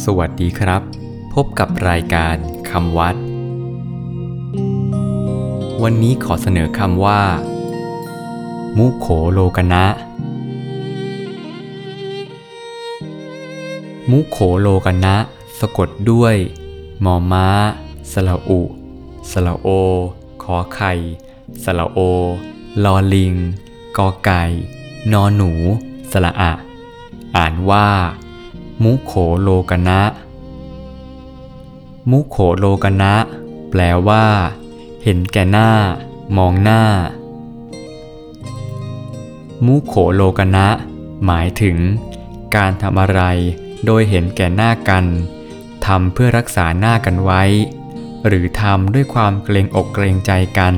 สวัสดีครับ พบกับรายการคำวัด วันนี้ขอเสนอคำว่า มุโขโลกนะ มุโขโลกนะ สะกดด้วยมอม้า สละอุ สละโอ ขอไข่ สละโอ ลอลิง กอไก่ นอหนู สละอะ อ่านว่า มุโขโลกนะ มุโขโลกนะ แปลว่า เห็นแก่หน้า มองหน้า มุโขโลกนะ หมายถึง การทำอะไร โดยเห็นแก่หน้ากันทำเพื่อรักษาหน้ากันไว้ หรือทำด้วยความเกรงอกเกรงใจกัน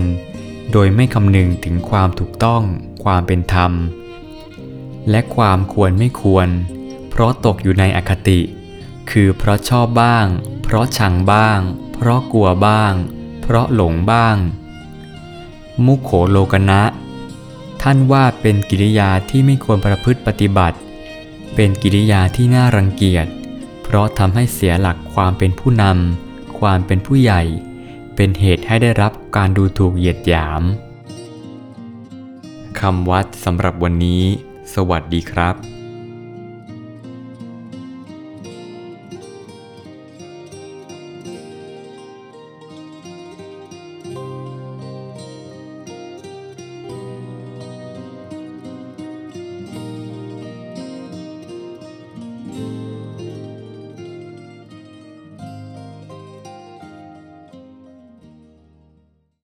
โดยไม่คำนึงถึงความถูกต้อง ความเป็นธรรม และความควรไม่ควร เพราะตกอยู่ในอคติ คือเพราะชอบบ้าง เพราะชังบ้าง เพราะกลัวบ้าง เพราะหลงบ้าง มุโขโลกนะ ท่านว่าเป็นกิริยาที่ไม่ควรประพฤติปฏิบัติ เป็นกิริยาที่น่ารังเกียจ เพราะทำให้เสียหลักความเป็นผู้นำ ความเป็นผู้ใหญ่ เป็นเหตุให้ได้รับการดูถูกเหยียดหยามคำวัดสำหรับวันนี้ สวัสดีครับ